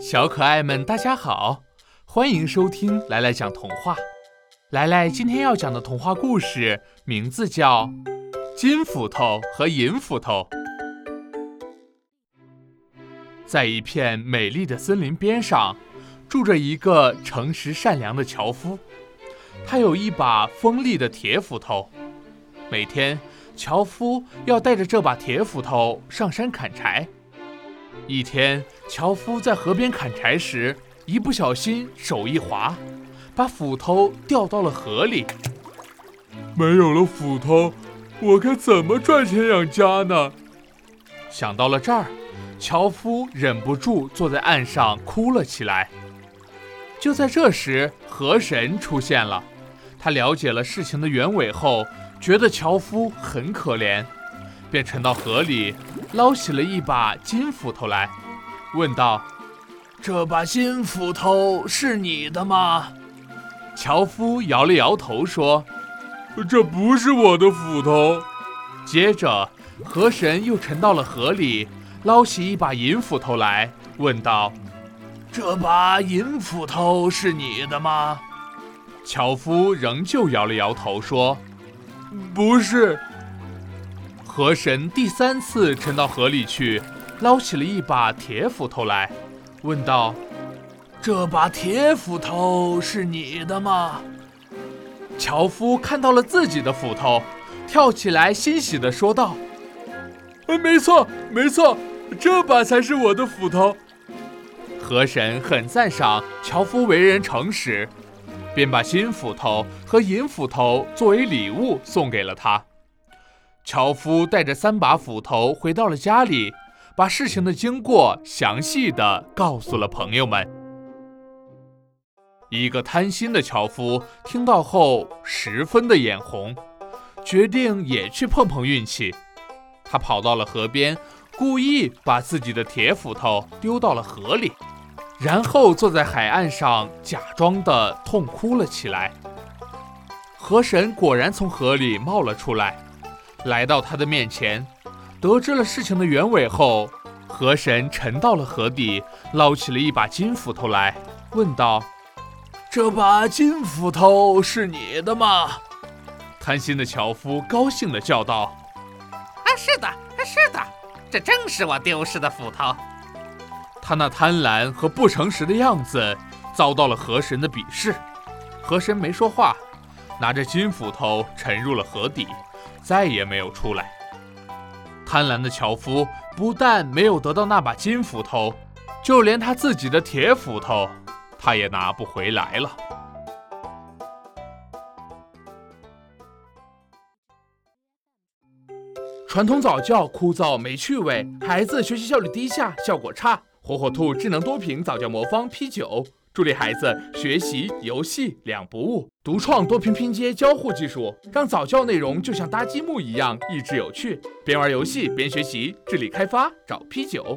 小可爱们，大家好，欢迎收听来来讲童话。来来今天要讲的童话故事名字叫《金斧头和银斧头》。在一片美丽的森林边上，住着一个诚实善良的樵夫，他有一把锋利的铁斧头。每天，樵夫要带着这把铁斧头上山砍柴。一天，樵夫在河边砍柴时，一不小心手一滑，把斧头掉到了河里。没有了斧头，我该怎么赚钱养家呢？想到了这儿，樵夫忍不住坐在岸上哭了起来。就在这时，河神出现了。他了解了事情的原委后。觉得樵夫很可怜，便沉到河里，捞起了一把金斧头来，问道：“这把金斧头是你的吗？”樵夫摇了摇头说：“这不是我的斧头。”接着，河神又沉到了河里，捞起一把银斧头来，问道：“这把银斧头是你的吗？”樵夫仍旧摇了摇头说。不是，河神第三次沉到河里去，捞起了一把铁斧头来，问道：“这把铁斧头是你的吗？”樵夫看到了自己的斧头，跳起来欣喜地说道：“呃，没错，没错，这把才是我的斧头。”河神很赞赏樵夫为人诚实。便把金斧头和银斧头作为礼物送给了他。樵夫带着三把斧头回到了家里，把事情的经过详细的告诉了朋友们。一个贪心的樵夫听到后十分的眼红，决定也去碰碰运气。他跑到了河边，故意把自己的铁斧头丢到了河里。然后坐在海岸上，假装的痛哭了起来。河神果然从河里冒了出来，来到他的面前，得知了事情的原委后，河神沉到了河底，捞起了一把金斧头来，问道：“这把金斧头是你的吗？”贪心的樵夫高兴地叫道：“啊，是的，啊是的，这正是我丢失的斧头。”他那贪婪和不诚实的样子遭到了河神的鄙视，河神没说话，拿着金斧头沉入了河底，再也没有出来。贪婪的樵夫不但没有得到那把金斧头，就连他自己的铁斧头，他也拿不回来了。传统早教枯燥没趣味，孩子学习效率低下，效果差。火火兔智能多屏早教魔方 P 九，助力孩子学习游戏两不误。独创多屏拼接交互技术，让早教内容就像搭积木一样益智有趣。边玩游戏边学习，智力开发找 P 九。